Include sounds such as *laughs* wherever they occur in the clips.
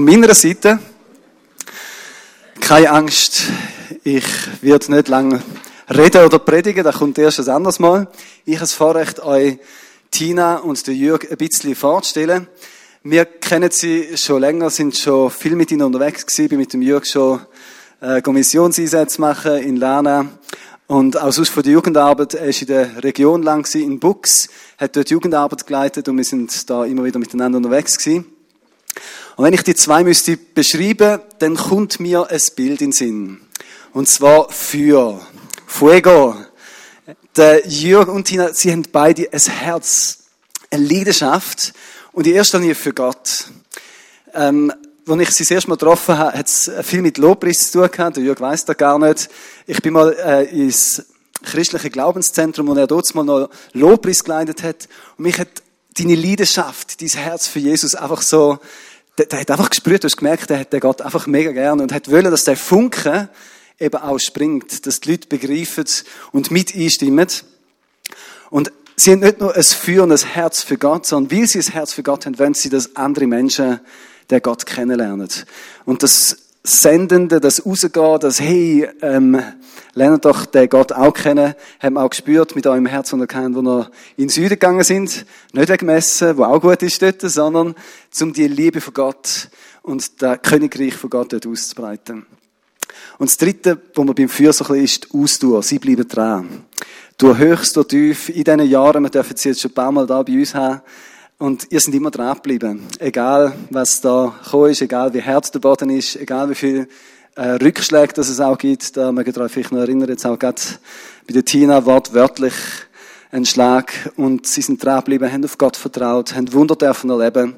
Von meiner Seite keine Angst, ich werde nicht lange reden oder predigen, das kommt erst ein anderes Mal. Ich habe das Vorrecht, euch Tina und den Jürg ein bisschen vorzustellen. Wir kennen sie schon länger, sind schon viel mit ihnen unterwegs gewesen, bin mit dem Jürg schon äh, Kommissionseinsätze machen in Lernen und auch sonst von der Jugendarbeit, er ist in der Region lang gewesen, in Bux, hat dort Jugendarbeit geleitet und wir sind da immer wieder miteinander unterwegs gewesen. Und wenn ich die zwei müsste beschreiben, dann kommt mir ein Bild in den Sinn. Und zwar für Fuego. Der Jürg und Tina, sie haben beide ein Herz, eine Leidenschaft und in erster Linie für Gott. Ähm, als ich sie das erste Mal getroffen habe, hat es viel mit Lobpreis zu tun gehabt. Der Jürg weiss das gar nicht. Ich bin mal äh, ins christliche Glaubenszentrum, wo er dort mal noch Lobpreis geleitet hat. Und mich hat deine Leidenschaft, dein Herz für Jesus einfach so der, der hat einfach gespürt, du hast gemerkt, der hat den Gott einfach mega gern und hat wollen, dass der Funke eben auch springt, dass die Leute begreifen und mit einstimmen. Und sie haben nicht nur ein Feuer und ein Herz für Gott, sondern weil sie ein Herz für Gott haben, wollen sie, dass andere Menschen den Gott kennenlernen. Und das Sendende, das Rausgehen, das Hey, ähm, lernt doch den Gott auch kennen, haben auch gespürt mit eurem Herz und erkannt, wo wir in den Süden gegangen sind. Nicht wegen Messen, wo auch gut ist dort, sondern um die Liebe von Gott und das Königreich von Gott dort auszubreiten. Und das Dritte, wo man beim Feuer so ein bisschen ist, Ausdauer. Sie bleiben dran. Du höchst und tief in diesen Jahren, wir dürfen sie jetzt schon ein paar Mal da bei uns haben, und ihr seid immer dran geblieben. Egal, was da gekommen ist, egal wie hart der Boden ist, egal wie viel äh, Rückschläge dass es auch gibt. Da mögt ihr euch vielleicht noch erinnern, jetzt auch gerade bei der Tina wortwörtlich ein Schlag. Und sie sind dran geblieben, haben auf Gott vertraut, haben Wunder dürfen erleben.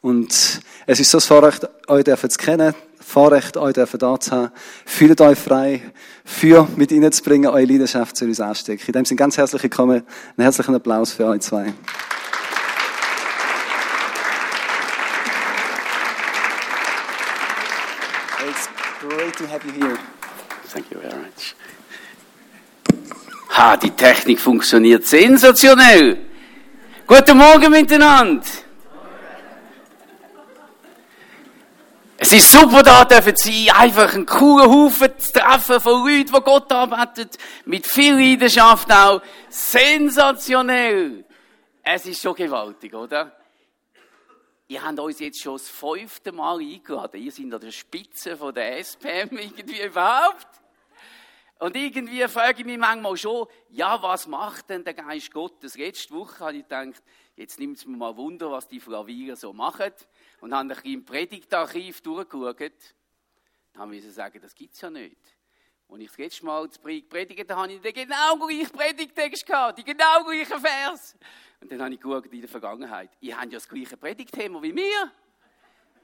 Und es ist so das Vorrecht, euch dürfen zu kennen, Vorrecht, euch dürfen da zu haben. Fühlt euch frei, für mit ihnen zu bringen, eure Leidenschaft zu uns anstecken. In dem sind ganz herzlich willkommen. Einen herzlichen Applaus für euch zwei. Great to have you here. Thank you very much. Ha, die Technik funktioniert sensationell. Guten Morgen miteinander. Es ist super, da dürfen Sie einfach einen coolen Haufen zu treffen von Leuten, die Gott arbeitet, mit viel Leidenschaft auch. Sensationell. Es ist schon gewaltig, oder? Ihr habt uns jetzt schon das fünfte Mal eingeladen. Ihr seid an der Spitze von der SPM irgendwie überhaupt. Und irgendwie frage ich mich manchmal schon, ja, was macht denn der Geist Gottes? Letzte Woche habe ich gedacht, jetzt nimmt es mir mal Wunder, was die Flavier so machen. Und habe bisschen im Predigtarchiv durchgeschaut. Dann haben wir sagen, das gibt es ja nicht. Als ich das letzte Mal predigt habe, habe ich den genau gleichen Predigtext gehabt, die genau gleichen Vers. Und dann habe ich geschaut in der Vergangenheit. Ihr habt ja das gleiche Predigtthema wie wir.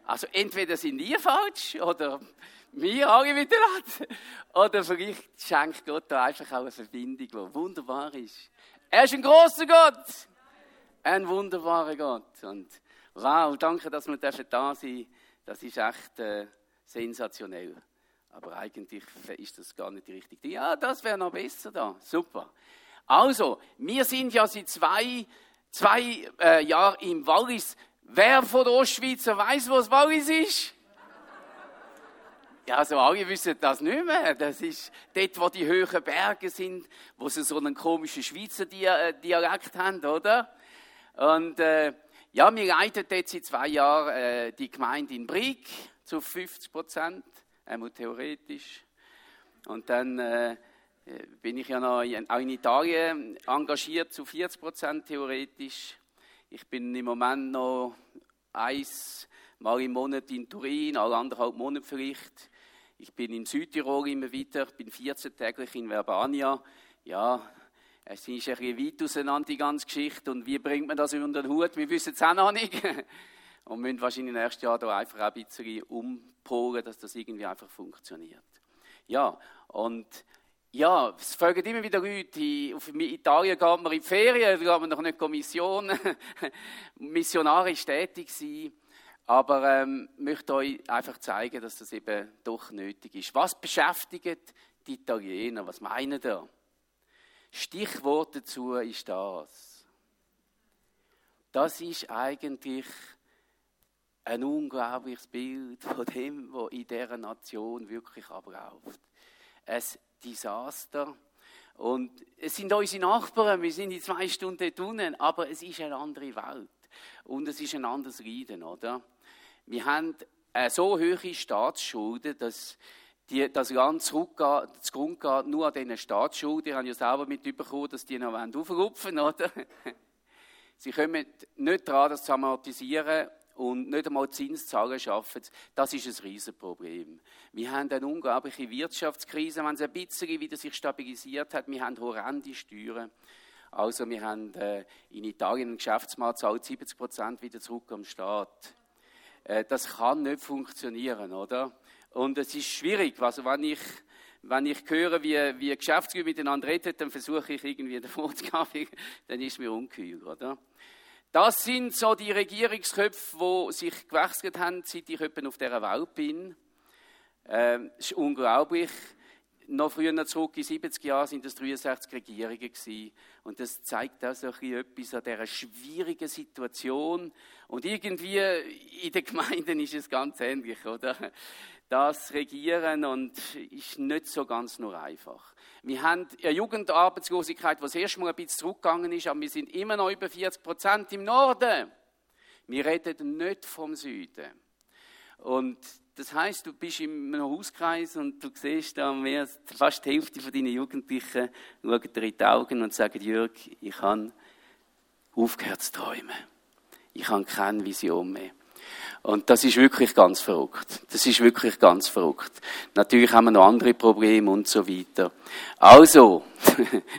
Also entweder sind ihr falsch oder wir alle miteinander. Oder vielleicht schenkt Gott da einfach auch eine Verbindung, die wunderbar ist. Er ist ein großer Gott. Ein wunderbarer Gott. Und wow, danke, dass wir da sein. Das ist echt äh, sensationell. Aber eigentlich ist das gar nicht die richtige. Ja, das wäre noch besser da. Super. Also, wir sind ja seit zwei zwei äh, Jahre im Wallis. Wer von der Ostschweizer weiß, was Wallis ist? Ja, also alle wissen das nicht mehr. Das ist dort, wo die hohen Berge sind, wo sie so einen komischen Schweizer äh, Dialekt haben, oder? Und äh, ja, wir leiten dort seit zwei Jahren äh, die Gemeinde in Brig zu 50 Prozent, einmal theoretisch. Und dann äh, bin ich ja noch auch in Italien engagiert, zu 40 Prozent theoretisch. Ich bin im Moment noch eins Mal im Monat in Turin, alle anderthalb Monate vielleicht. Ich bin in Südtirol immer wieder, bin 14 täglich in Verbania. Ja, es ist ein bisschen weit auseinander, die ganze Geschichte. Und wie bringt man das unter den Hut? Wir wissen es auch noch nicht. *laughs* Und müssen wahrscheinlich im nächsten Jahr da einfach ein bisschen umpolen, dass das irgendwie einfach funktioniert. Ja, und ja, es fragen immer wieder Leute, auf Italien geht man in die Ferien, da geht man noch nicht Kommission, *laughs* missionarisch tätig sein. Aber ähm, möchte euch einfach zeigen, dass das eben doch nötig ist. Was beschäftigt die Italiener? Was meinen da? Stichwort dazu ist das. Das ist eigentlich ein unglaubliches Bild von dem, was in dieser Nation wirklich abläuft. Ein Desaster. Und es sind unsere Nachbarn, wir sind in zwei Stunden dort unten, aber es ist eine andere Welt. Und es ist ein anderes Leiden, oder? Wir haben eine so hohe Staatsschulden, dass die, das Land zurückgeht, zugrunde geht nur an diesen Staatsschulden. Ich habe ja selber mitbekommen, dass die noch aufrupfen oder? *laughs* Sie kommen nicht daran, das zu amortisieren und nicht einmal Zinszahlen schaffen, das ist ein Riesenproblem. Wir haben eine unglaubliche Wirtschaftskrise, wenn es ein bisschen wieder sich stabilisiert hat. Wir haben horrende Steuern. Also wir haben äh, in Italien einen Geschäftsmarkt zahlt 70 Prozent wieder zurück am Staat. Äh, das kann nicht funktionieren, oder? Und es ist schwierig. Also wenn ich wenn ich höre, wie, wie Geschäftsführer miteinander reden, dann versuche ich irgendwie *laughs* davor zu gehen, dann ist mir ungeheuer, oder? Das sind so die Regierungsköpfe, die sich gewechselt haben, seit ich auf dieser Welt bin. Ähm, ist unglaublich. Noch früher zurück, in 70 Jahren, sind es 63 Regierungen gewesen. Und das zeigt auch so etwas an dieser schwierigen Situation. Und irgendwie in den Gemeinden ist es ganz ähnlich, oder? Das Regieren und ist nicht so ganz nur einfach. Wir haben eine Jugendarbeitslosigkeit, die das erste Mal ein bisschen zurückgegangen ist, aber wir sind immer noch über 40 Prozent im Norden. Wir reden nicht vom Süden. Und das heißt, du bist in einem Hauskreis und du siehst da mehr, fast die Hälfte von deinen Jugendlichen schauen dir in die Augen und sagen, Jörg, ich habe aufgehört zu träumen. Ich habe keine Vision mehr. Und das ist wirklich ganz verrückt. Das ist wirklich ganz verrückt. Natürlich haben wir noch andere Probleme und so weiter. Also,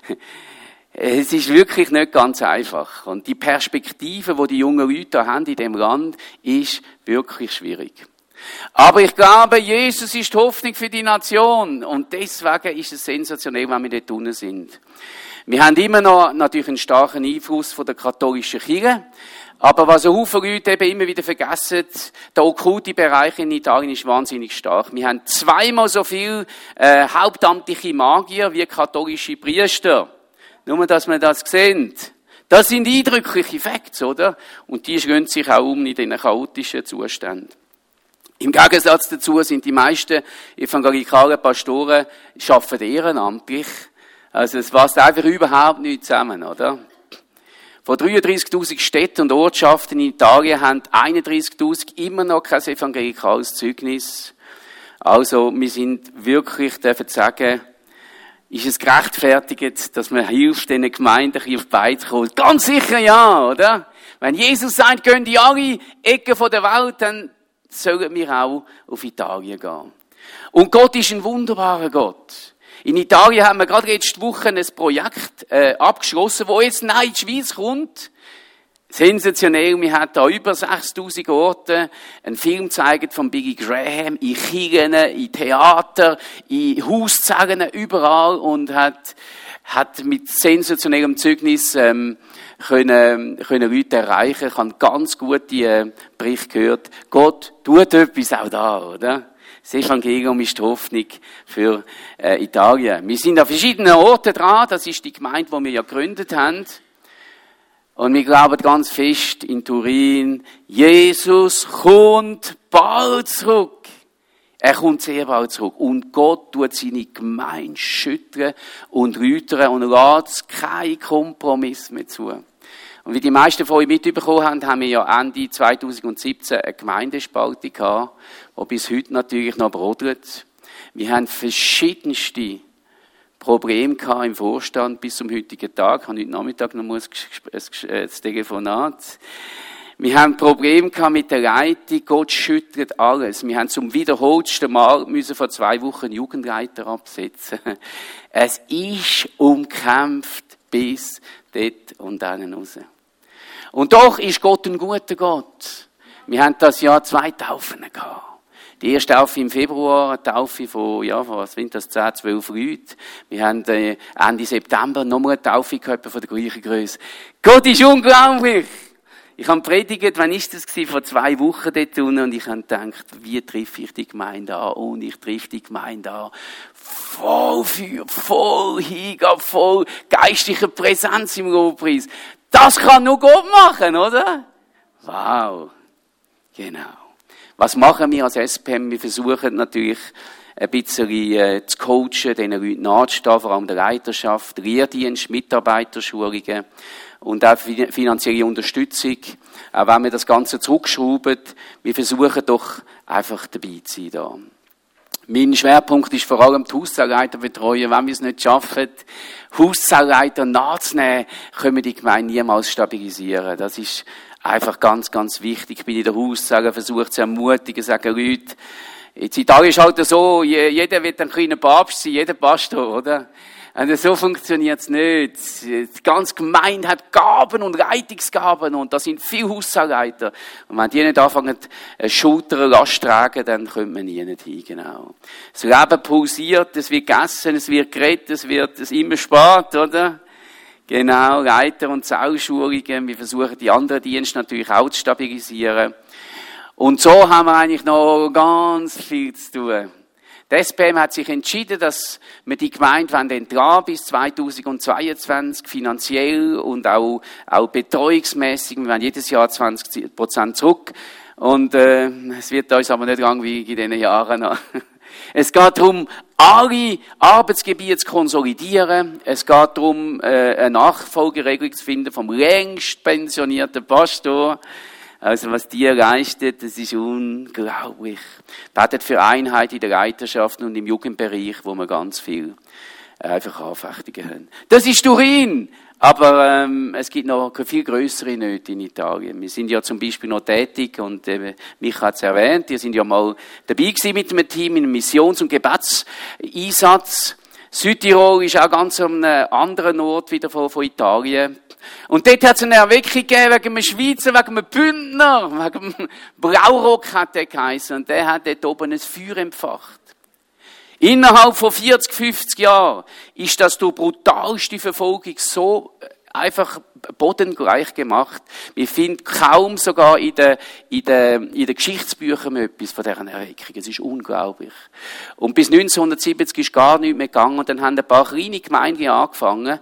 *laughs* es ist wirklich nicht ganz einfach. Und die Perspektive, wo die, die jungen Leute haben in dem Land, ist wirklich schwierig. Aber ich glaube, Jesus ist die Hoffnung für die Nation. Und deswegen ist es sensationell, wenn wir dort unten sind. Wir haben immer noch natürlich einen starken Einfluss von der katholischen Kirche. Aber was ein Haufen Leute eben immer wieder vergessen, der okkulte Bereich in Italien ist wahnsinnig stark. Wir haben zweimal so viel äh, hauptamtliche Magier wie katholische Priester. Nur, dass wir das sehen. Das sind eindrückliche Facts, oder? Und die schrönen sich auch um in diesen chaotischen Zuständen. Im Gegensatz dazu sind die meisten evangelikalen Pastoren arbeiten ehrenamtlich. Also es passt einfach überhaupt nicht zusammen, oder? Von 33.000 Städten und Ortschaften in Italien haben 31.000 immer noch kein evangelikales Zeugnis. Also, wir sind wirklich, dürfen sagen, ist es gerechtfertigt, dass man hilft, diesen Gemeinden auf die Beine zu kommen? Ganz sicher ja, oder? Wenn Jesus sagt, gehen in alle Ecken der Welt, dann sollen wir auch auf Italien gehen. Und Gott ist ein wunderbarer Gott. In Italien haben wir gerade letzte Woche ein Projekt äh, abgeschlossen, wo jetzt neu in die Schweiz kommt. Sensationell, wir haben da über 6000 Orte einen Film gezeigt von Biggie Graham, in Kirchen, in Theater, in Hauszellen, überall und hat, hat mit sensationellem Zeugnis ähm, können, können Leute erreichen. Ich habe ganz gute äh, Berichte gehört. Gott tut etwas auch da, oder? Das Evangelium ist die Hoffnung für äh, Italien. Wir sind an verschiedenen Orten dran. Das ist die Gemeinde, die wir ja gegründet haben. Und wir glauben ganz fest in Turin, Jesus kommt bald zurück. Er kommt sehr bald zurück. Und Gott tut seine Gemeinde schütteln und rütern und lässt keinen Kompromiss mehr zu. Und wie die meisten von euch mitbekommen haben, haben wir ja Ende 2017 eine Gemeindespaltung gehabt, die bis heute natürlich noch brodelt. Wir haben verschiedenste Probleme gehabt im Vorstand bis zum heutigen Tag. Ich habe heute Nachmittag noch mal ein Telefonat. Wir haben Probleme gehabt mit der Leitung. Gott schüttelt alles. Wir haben zum wiederholten Mal müssen vor zwei Wochen Jugendleiter absetzen. *laughs* Es ist umkämpft bis dort und dann raus. Und doch ist Gott ein guter Gott. Wir haben das Jahr zwei Taufen gehabt. Die erste Taufe im Februar, eine Taufe von, ja, was sind das, 10, 12 Leute. Wir haben äh, Ende September nochmal eine Taufe gehabt von der gleichen Größe. Gott ist unglaublich! Ich habe predigt, wann ist das gewesen? Vor zwei Wochen dort unten und ich habe gedacht, wie treffe ich die Gemeinde an? Und ich treffe die Gemeinde an. Voll für, voll Hingabe, voll geistliche Präsenz im Lobpreis. Das kann nur Gott machen, oder? Wow. Genau. Was machen wir als SPM? Wir versuchen natürlich, ein bisschen äh, zu coachen, den Leuten nachzustehen, vor allem der Leiterschaft, Lehrdienst, Mitarbeiterschulungen und auch finanzielle Unterstützung. Auch wenn wir das Ganze zurückschrauben, wir versuchen doch einfach dabei zu sein da. Mein Schwerpunkt ist vor allem die Hauszahlleiter betreuen. Wenn wir es nicht schaffen, Hauszahlleiter nachzunehmen, können wir die Gemeinde niemals stabilisieren. Das ist einfach ganz, ganz wichtig. Ich bin in der Hauszahl, versuche zu ermutigen, sagen Leute, in Italien ist halt so, jeder wird ein kleiner Papst sein, jeder Pastor, oder? Und so funktioniert's nicht. Die ganze Gemeinde hat Gaben und Leitungsgaben und da sind viele Hausleiter. Und wenn die nicht anfangen, Schulter Last tragen, dann kommt man nie nicht hin, genau. Das Leben pulsiert, es wird gegessen, es wird geredet, es wird es immer spät, oder? Genau, Leiter- und Zauschulungen. Wir versuchen die anderen Dienste natürlich auch zu stabilisieren. Und so haben wir eigentlich noch ganz viel zu tun. Der SPM hat sich entschieden, dass wir die Gemeinde entlassen bis 2022 finanziell und auch, auch betreuungsmäßig. Wir werden jedes Jahr 20 Prozent zurück. Und äh, es wird uns aber nicht langweilig in diesen Jahren noch. *laughs* Es geht darum, alle Arbeitsgebiete zu konsolidieren. Es geht darum, äh, eine Nachfolgeregelung zu finden vom längst pensionierten Pastor. Also was die leistet, das ist unglaublich. Betet für Einheit in der Leiterschaft und im Jugendbereich, wo wir ganz viel äh, einfach Anfechtungen haben. Das ist Turin. Aber ähm, es gibt noch viel größere Nöte in Italien. Wir sind ja zum Beispiel noch tätig und äh, mich hat es erwähnt, wir sind ja mal dabei gewesen mit einem Team in einem Missions- und Gebetseinsatz. Südtirol ist auch ganz an einem anderen Ort wieder von, von Italien. Und dort hat es eine Erweckung gegeben wegen einem Schweizer, wegen einem Bündner, wegen einem *laughs* Blaurock hat der geheißen. Und der hat dort oben ein Feuer empfacht. Innerhalb von 40, 50 Jahren ist das durch brutalste Verfolgung so einfach bodengleich gemacht. Wir finden kaum sogar in den, in den, in den Geschichtsbüchern etwas von deren Erweckung. Es ist unglaublich. Und bis 1970 ist gar nichts mehr gegangen und dann haben ein paar kleine Gemeinden angefangen.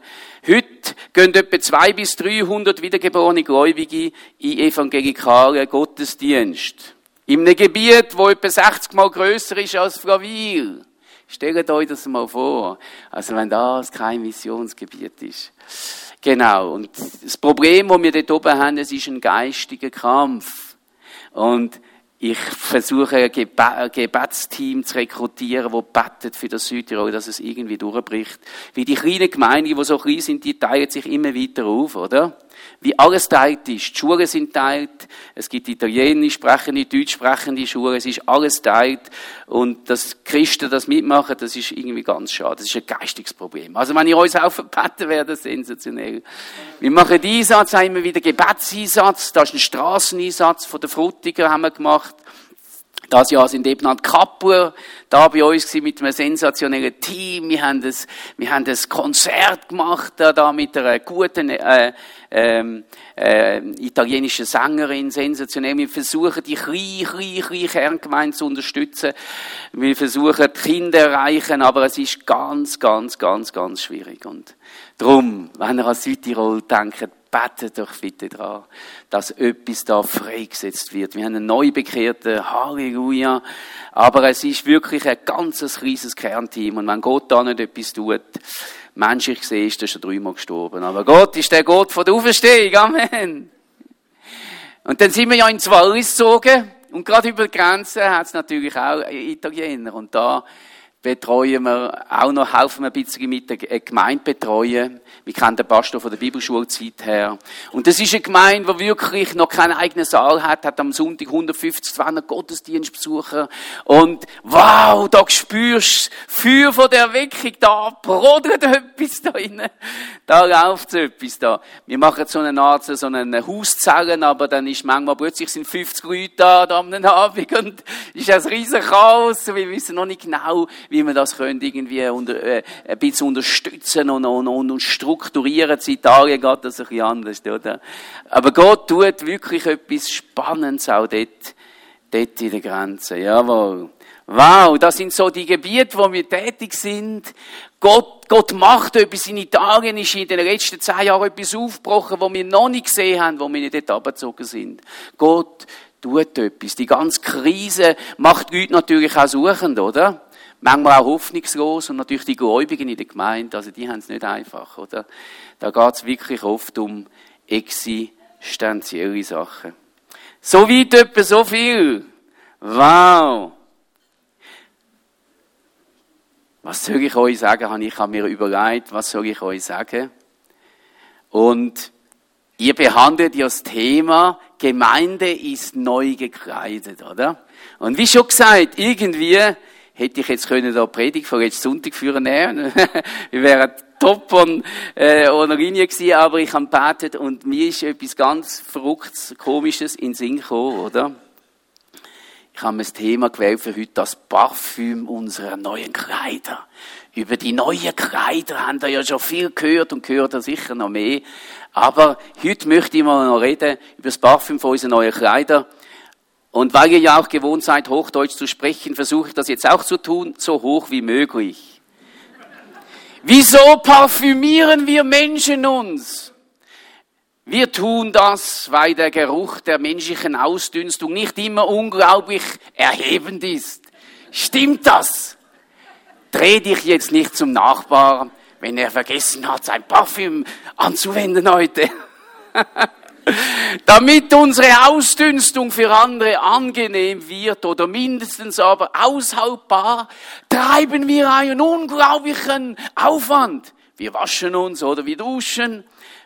Heute gehen etwa zwei bis 300 wiedergeborene Gläubige in evangelikalen Gottesdienst. In einem Gebiet, wo etwa 60 Mal grösser ist als Flavil. Stellt euch das mal vor. Also wenn das kein Missionsgebiet ist. Genau. Und das Problem, das wir dort oben haben, es ist ein geistiger Kampf. Und ich versuche ein Gebetsteam zu rekrutieren, das betet für das Südtirol, dass es irgendwie durchbricht. Wie die kleinen Gemeinden, die so klein sind, die teilen sich immer weiter auf, oder? Wie alles teilt ist. Die Schulen sind teilt, es gibt italienisch sprechende, deutsch sprechende Schulen, es ist alles teilt. Und dass Christen das mitmachen, das ist irgendwie ganz schade. Das ist ein geistiges Problem. Also wenn ihr uns auch beten wäre das sensationell. Wir machen die Einsatz, haben wir wieder Gebetseinsatz, da ist ein Straßeneinsatz von der Frutiger haben wir gemacht. Das Jahr sind eben an Kapur da bei uns mit einem sensationellen Team. Wir haben das, wir haben das Konzert gemacht da, da mit einer guten äh, ähm, äh, italienischen Sängerin, sensationell. Wir versuchen die kleine, kleine, kleine Kerngemeinde zu unterstützen. Wir versuchen die Kinder erreichen, aber es ist ganz, ganz, ganz, ganz schwierig. Und drum, wenn ihr an Südtirol denkt, betet doch bitte dran, dass etwas da freigesetzt wird. Wir haben einen Neubekehrten, Halleluja. Aber es ist wirklich ein ganzes riesiges Kernteam. Und wenn Gott da nicht etwas tut, menschlich gesehen ist er schon dreimal gestorben. Aber Gott ist der Gott von der Auferstehung. Amen. Und dann sind wir ja ins Wallis gezogen. Und gerade über die Grenze hat es natürlich auch Italiener. Und da betreuen wir auch noch, helfen wir ein bisschen mit der Gemeinde betreuen. Wir kennen den Pastor von der Bibelschulzeit her. Und das ist eine Gemeinde, die wirklich noch keinen eigenen Saal hat, hat am Sonntag 150, 200 Gottesdienstbesucher. Und wow, da spürst du Feuer von der Erweckung, da brodert etwas da innen. Da läuft etwas da. Wir machen so eine Art, so eine Hauszellen, aber dann ist manchmal plötzlich sind 50 Leute da, da am Abend und ist ein riesen Chaos. Wir wissen noch nicht genau, wie wir das können irgendwie unter, äh, ein bisschen unterstützen und, und, und strukturieren. In Italien geht das ein bisschen anders, oder? Aber Gott tut wirklich etwas Spannendes auch dort, dort in der Grenze. Jawohl. Wow, das sind so die Gebiete, wo wir tätig sind. Gott, Gott macht etwas. In Italien ist in den letzten zehn Jahren etwas aufgebrochen, wo wir noch nicht gesehen haben, wo wir nicht dort abgezogen sind. Gott tut etwas. Die ganze Krise macht Leute natürlich auch suchend, oder? Manchmal auch hoffnungslos und natürlich die Gläubigen in der Gemeinde, also die haben es nicht einfach, oder? Da geht es wirklich oft um existenzielle Sachen. So weit etwa so viel. Wow. Was soll ich euch sagen? Ich habe mir überlegt, was soll ich euch sagen? Und ihr behandelt ja das Thema, Gemeinde ist neu gekleidet, oder? Und wie schon gesagt, irgendwie hätte ich jetzt können da Predigt von letzten Sonntag führen nehmen. *laughs* Wir wären top von äh, einer Linie gewesen, aber ich habe gebetet und mir ist etwas ganz Verrücktes, Komisches in den Sinn gekommen, oder? Ich habe mir das Thema gewählt für heute, das Parfüm unserer neuen Kleider. Über die neuen Kleider haben wir ja schon viel gehört und gehört ja sicher noch mehr. Aber heute möchte ich mal noch reden über das Parfüm von unseren neuen Kleider. Und weil ihr ja auch gewohnt seid, Hochdeutsch zu sprechen, versuche ich das jetzt auch zu tun, so hoch wie möglich. Wieso parfümieren wir Menschen uns? Wir tun das, weil der Geruch der menschlichen Ausdünstung nicht immer unglaublich erhebend ist. Stimmt das? Dreh dich jetzt nicht zum Nachbarn, wenn er vergessen hat, sein Parfüm anzuwenden heute. *laughs* *laughs* Damit unsere Ausdünstung für andere angenehm wird oder mindestens aber aushaltbar, treiben wir einen unglaublichen Aufwand. Wir waschen uns oder wir duschen,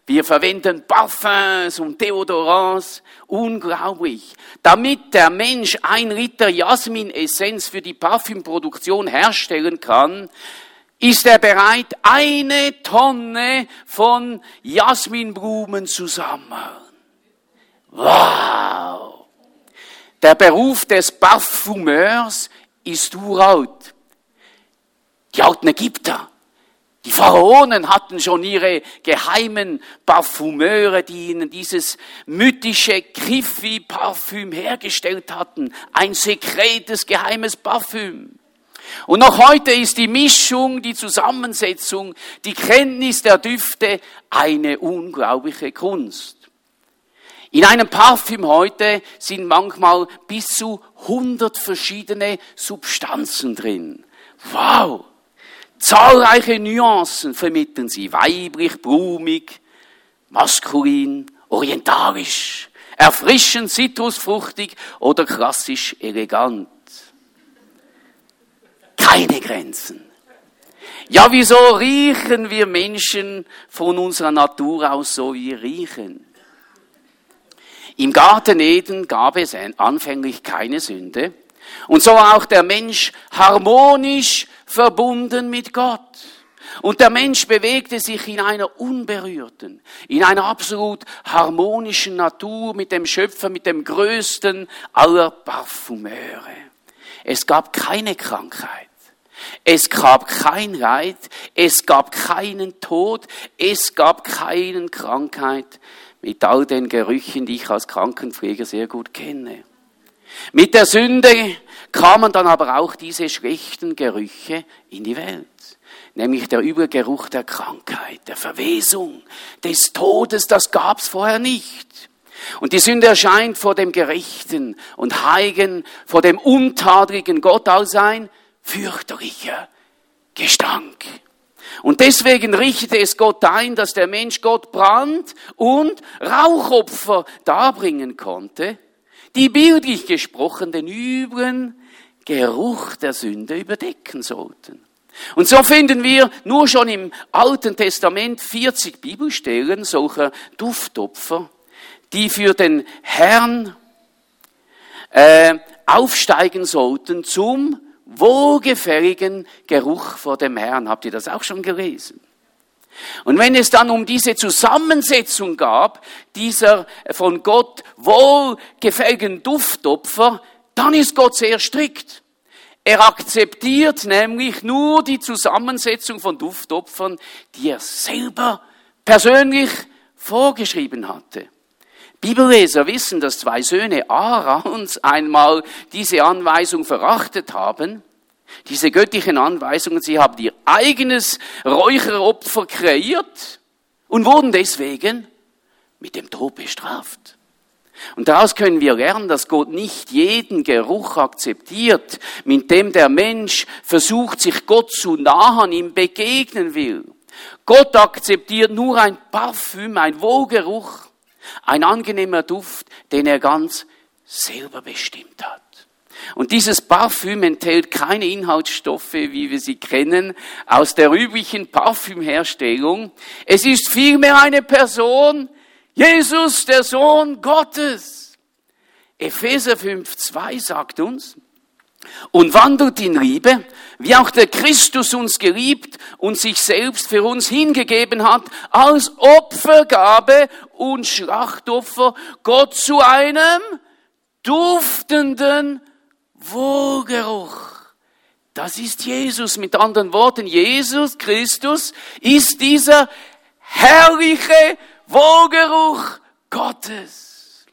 wir verwenden Parfums und Deodorants. Unglaublich. Damit der Mensch ein Liter Jasmin-Essenz für die Parfümproduktion herstellen kann, ist er bereit, eine Tonne von Jasminblumen zu sammeln. Wow! Der Beruf des Parfumeurs ist uralt. Die alten Ägypter die Pharaonen hatten schon ihre geheimen Parfümeure, die ihnen dieses mythische Kiffi-Parfüm hergestellt hatten. Ein sekretes, geheimes Parfüm. Und noch heute ist die Mischung, die Zusammensetzung, die Kenntnis der Düfte eine unglaubliche Kunst. In einem Parfüm heute sind manchmal bis zu 100 verschiedene Substanzen drin. Wow! Zahlreiche Nuancen vermitteln sie. Weiblich, blumig, maskulin, orientalisch, erfrischend, zitrusfruchtig oder klassisch elegant. Keine Grenzen. Ja, wieso riechen wir Menschen von unserer Natur aus so, wie wir riechen? Im Garten Eden gab es anfänglich keine Sünde. Und so war auch der Mensch harmonisch verbunden mit Gott. Und der Mensch bewegte sich in einer unberührten, in einer absolut harmonischen Natur mit dem Schöpfer, mit dem größten aller Parfümeure. Es gab keine Krankheit. Es gab kein Leid, es gab keinen Tod, es gab keine Krankheit mit all den Gerüchen, die ich als Krankenpfleger sehr gut kenne. Mit der Sünde kamen dann aber auch diese schlechten Gerüche in die Welt. Nämlich der Übergeruch der Krankheit, der Verwesung, des Todes, das gab's vorher nicht. Und die Sünde erscheint vor dem gerechten und heiligen, vor dem untadeligen Gott als ein fürchterlicher Gestank. Und deswegen richtete es Gott ein, dass der Mensch Gott Brand und Rauchopfer darbringen konnte, die bildlich gesprochen den üblen Geruch der Sünde überdecken sollten. Und so finden wir nur schon im Alten Testament 40 Bibelstellen solcher Duftopfer, die für den Herrn äh, aufsteigen sollten zum wohlgefälligen Geruch vor dem Herrn. Habt ihr das auch schon gelesen? Und wenn es dann um diese Zusammensetzung gab, dieser von Gott wohlgefälligen Duftopfer, dann ist Gott sehr strikt. Er akzeptiert nämlich nur die Zusammensetzung von Duftopfern, die er selber persönlich vorgeschrieben hatte. Bibelleser wissen, dass zwei Söhne Aarons einmal diese Anweisung verachtet haben diese göttlichen Anweisungen, sie haben ihr eigenes Räucheropfer kreiert und wurden deswegen mit dem Tod bestraft. Und daraus können wir lernen, dass Gott nicht jeden Geruch akzeptiert, mit dem der Mensch versucht, sich Gott zu nahen, ihm begegnen will. Gott akzeptiert nur ein Parfüm, ein Wohlgeruch, ein angenehmer Duft, den er ganz selber bestimmt hat. Und dieses Parfüm enthält keine Inhaltsstoffe, wie wir sie kennen, aus der üblichen Parfümherstellung. Es ist vielmehr eine Person, Jesus, der Sohn Gottes. Epheser 5.2 sagt uns, und wandelt in Liebe, wie auch der Christus uns geliebt und sich selbst für uns hingegeben hat, als Opfergabe und Schlachtopfer Gott zu einem duftenden Wohlgeruch. Das ist Jesus. Mit anderen Worten, Jesus Christus ist dieser herrliche Wohlgeruch Gottes.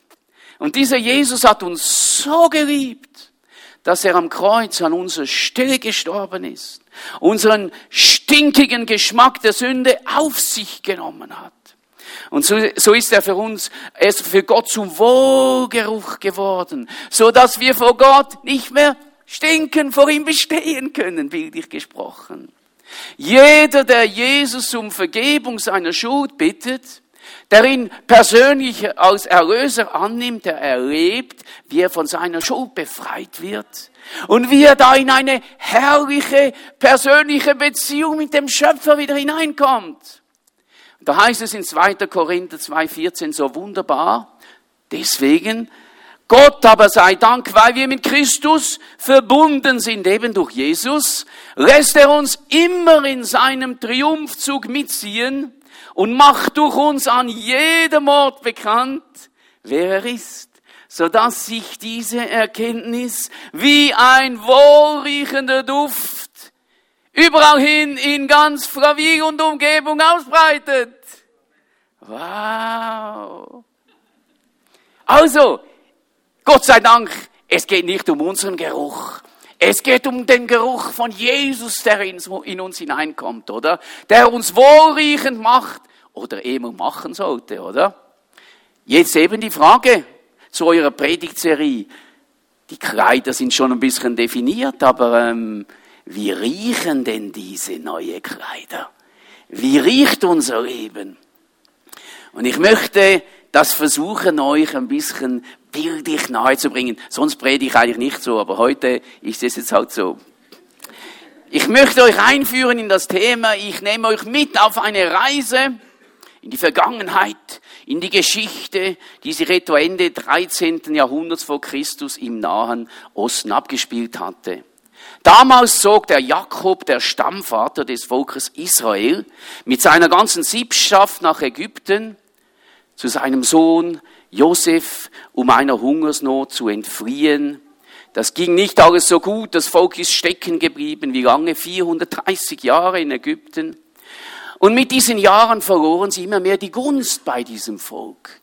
Und dieser Jesus hat uns so geliebt, dass er am Kreuz an unserer Stelle gestorben ist, unseren stinkigen Geschmack der Sünde auf sich genommen hat. Und so, so ist er für uns, er ist für Gott zum Wohlgeruch geworden, so dass wir vor Gott nicht mehr stinken, vor ihm bestehen können, bildlich gesprochen. Jeder, der Jesus um Vergebung seiner Schuld bittet, der ihn persönlich als Erlöser annimmt, der erlebt, wie er von seiner Schuld befreit wird und wie er da in eine herrliche persönliche Beziehung mit dem Schöpfer wieder hineinkommt. Da heißt es in 2. Korinther 2,14 so wunderbar, deswegen, Gott aber sei Dank, weil wir mit Christus verbunden sind, eben durch Jesus, lässt er uns immer in seinem Triumphzug mitziehen und macht durch uns an jedem Ort bekannt, wer er ist, so dass sich diese Erkenntnis wie ein wohlriechender Duft überall hin in ganz Flavie und Umgebung ausbreitet. Wow. Also, Gott sei Dank, es geht nicht um unseren Geruch. Es geht um den Geruch von Jesus, der in uns hineinkommt, oder? Der uns wohlriechend macht oder immer machen sollte, oder? Jetzt eben die Frage zu eurer Predigtserie. Die Kleider sind schon ein bisschen definiert, aber ähm, wie riechen denn diese neue Kleider? Wie riecht unser Leben? Und ich möchte das versuchen, euch ein bisschen bildlich nahezubringen. Sonst predige ich eigentlich nicht so, aber heute ist es jetzt halt so. Ich möchte euch einführen in das Thema. Ich nehme euch mit auf eine Reise in die Vergangenheit, in die Geschichte, die sich etwa Ende 13. Jahrhunderts vor Christus im Nahen Osten abgespielt hatte. Damals zog der Jakob, der Stammvater des Volkes Israel, mit seiner ganzen Siebschaft nach Ägypten zu seinem Sohn Josef, um einer Hungersnot zu entfliehen. Das ging nicht alles so gut, das Volk ist stecken geblieben, wie lange? 430 Jahre in Ägypten. Und mit diesen Jahren verloren sie immer mehr die Gunst bei diesem Volk,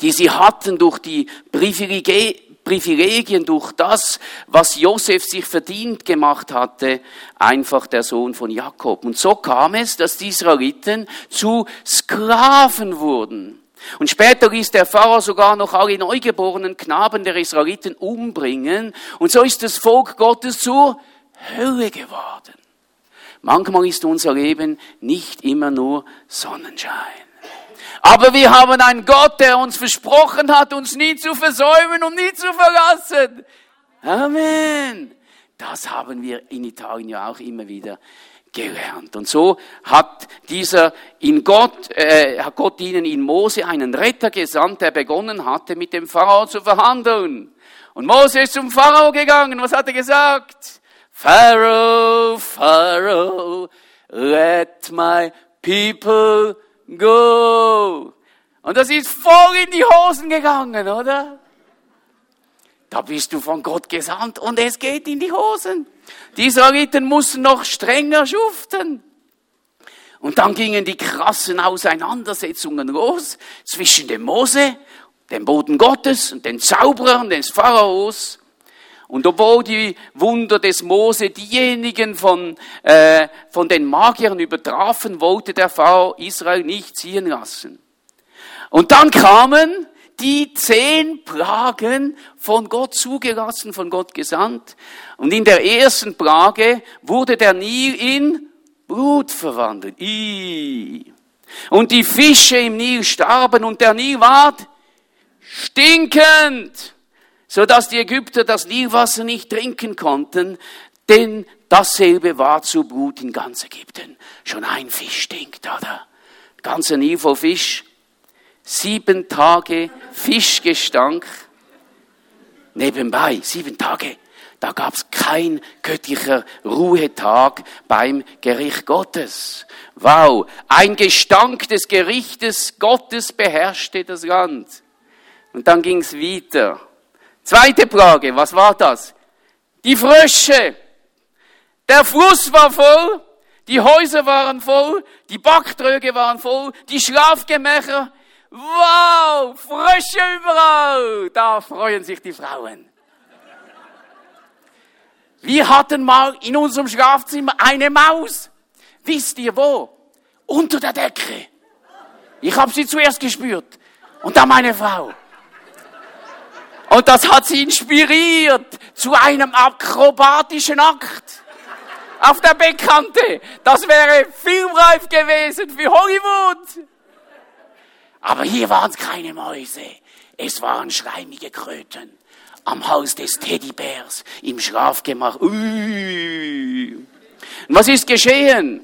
die sie hatten durch die Privilegien, durch das, was Josef sich verdient gemacht hatte, einfach der Sohn von Jakob. Und so kam es, dass die Israeliten zu Sklaven wurden. Und später ließ der Pharao sogar noch alle neugeborenen Knaben der Israeliten umbringen. Und so ist das Volk Gottes zur Hölle geworden. Manchmal ist unser Leben nicht immer nur Sonnenschein. Aber wir haben einen Gott, der uns versprochen hat, uns nie zu versäumen und nie zu verlassen. Amen. Das haben wir in Italien ja auch immer wieder gelernt. Und so hat dieser in Gott, äh, hat Gott ihnen in Mose einen Retter gesandt, der begonnen hatte, mit dem Pharao zu verhandeln. Und Mose ist zum Pharao gegangen. Was hat er gesagt? Pharaoh, Pharaoh, let my people go. Und das ist voll in die Hosen gegangen, oder? Da bist du von Gott gesandt und es geht in die Hosen. Die Israeliten mussten noch strenger schuften. Und dann gingen die krassen Auseinandersetzungen los zwischen dem Mose, dem Boden Gottes und den Zauberern des Pharaos. Und obwohl die Wunder des Mose diejenigen von, äh, von den Magiern übertrafen, wollte der Pharao Israel nicht ziehen lassen. Und dann kamen die zehn Plagen von Gott zugelassen, von Gott gesandt. Und in der ersten Plage wurde der Nil in Blut verwandelt. I. Und die Fische im Nil starben und der Nil ward stinkend, so dass die Ägypter das Nilwasser nicht trinken konnten, denn dasselbe war zu Blut in ganz Ägypten. Schon ein Fisch stinkt, oder? Ganzer Nil voll Fisch. Sieben Tage Fischgestank. Nebenbei, sieben Tage da gab es kein göttlicher Ruhetag beim Gericht Gottes. Wow, ein Gestank des Gerichtes Gottes beherrschte das Land. Und dann ging es weiter. Zweite Plage, was war das? Die Frösche. Der Fluss war voll, die Häuser waren voll, die Backtröge waren voll, die Schlafgemächer. Wow, Frösche überall. Da freuen sich die Frauen. Wir hatten mal in unserem Schlafzimmer eine Maus. Wisst ihr wo? Unter der Decke. Ich habe sie zuerst gespürt. Und dann meine Frau. Und das hat sie inspiriert zu einem akrobatischen Akt. Auf der Bekannte. Das wäre filmreif gewesen für Hollywood. Aber hier waren es keine Mäuse. Es waren schleimige Kröten am Haus des Teddybärs im Schlafgemach. Ui. Was ist geschehen?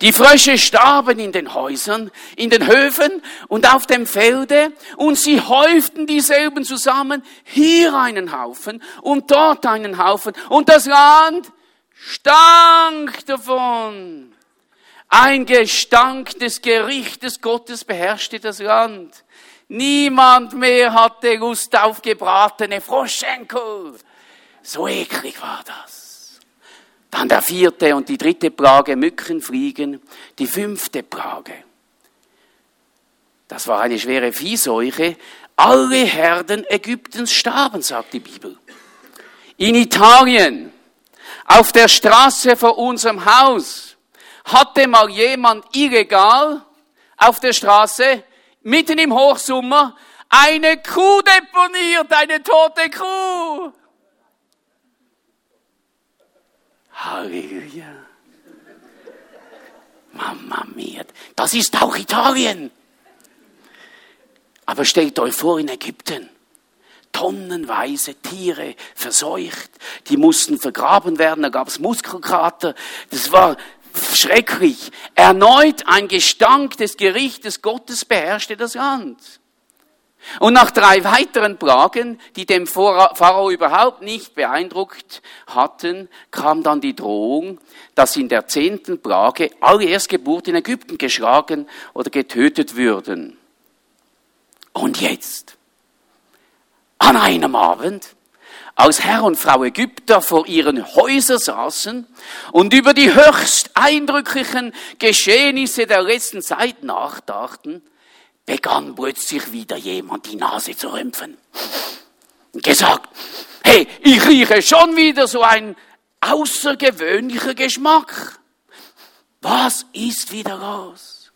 Die Frösche starben in den Häusern, in den Höfen und auf dem Felde und sie häuften dieselben zusammen, hier einen Haufen und dort einen Haufen und das Land stank davon. Ein Gestank des Gerichtes Gottes beherrschte das Land. Niemand mehr hatte Lust auf gebratene Froschenkel. So eklig war das. Dann der vierte und die dritte Plage, Mücken fliegen. Die fünfte Plage. Das war eine schwere Viehseuche. Alle Herden Ägyptens starben, sagt die Bibel. In Italien, auf der Straße vor unserem Haus, hatte mal jemand illegal auf der Straße mitten im Hochsommer, eine Kuh deponiert, eine tote Kuh. Halleluja. Mama mia, das ist auch Italien. Aber stellt euch vor in Ägypten. Tonnenweise Tiere verseucht, die mussten vergraben werden, da gab es Muskelkrater. Das war schrecklich. Erneut ein Gestank des Gerichtes Gottes beherrschte das Land. Und nach drei weiteren Plagen, die dem Pharao überhaupt nicht beeindruckt hatten, kam dann die Drohung, dass in der zehnten Plage alle Erstgeburten in Ägypten geschlagen oder getötet würden. Und jetzt, an einem Abend, als Herr und Frau Ägypter vor ihren Häusern saßen und über die höchst eindrücklichen Geschehnisse der letzten Zeit nachdachten, begann plötzlich wieder jemand die Nase zu rümpfen. Und gesagt, hey, ich rieche schon wieder so ein außergewöhnlicher Geschmack. Was ist wieder los?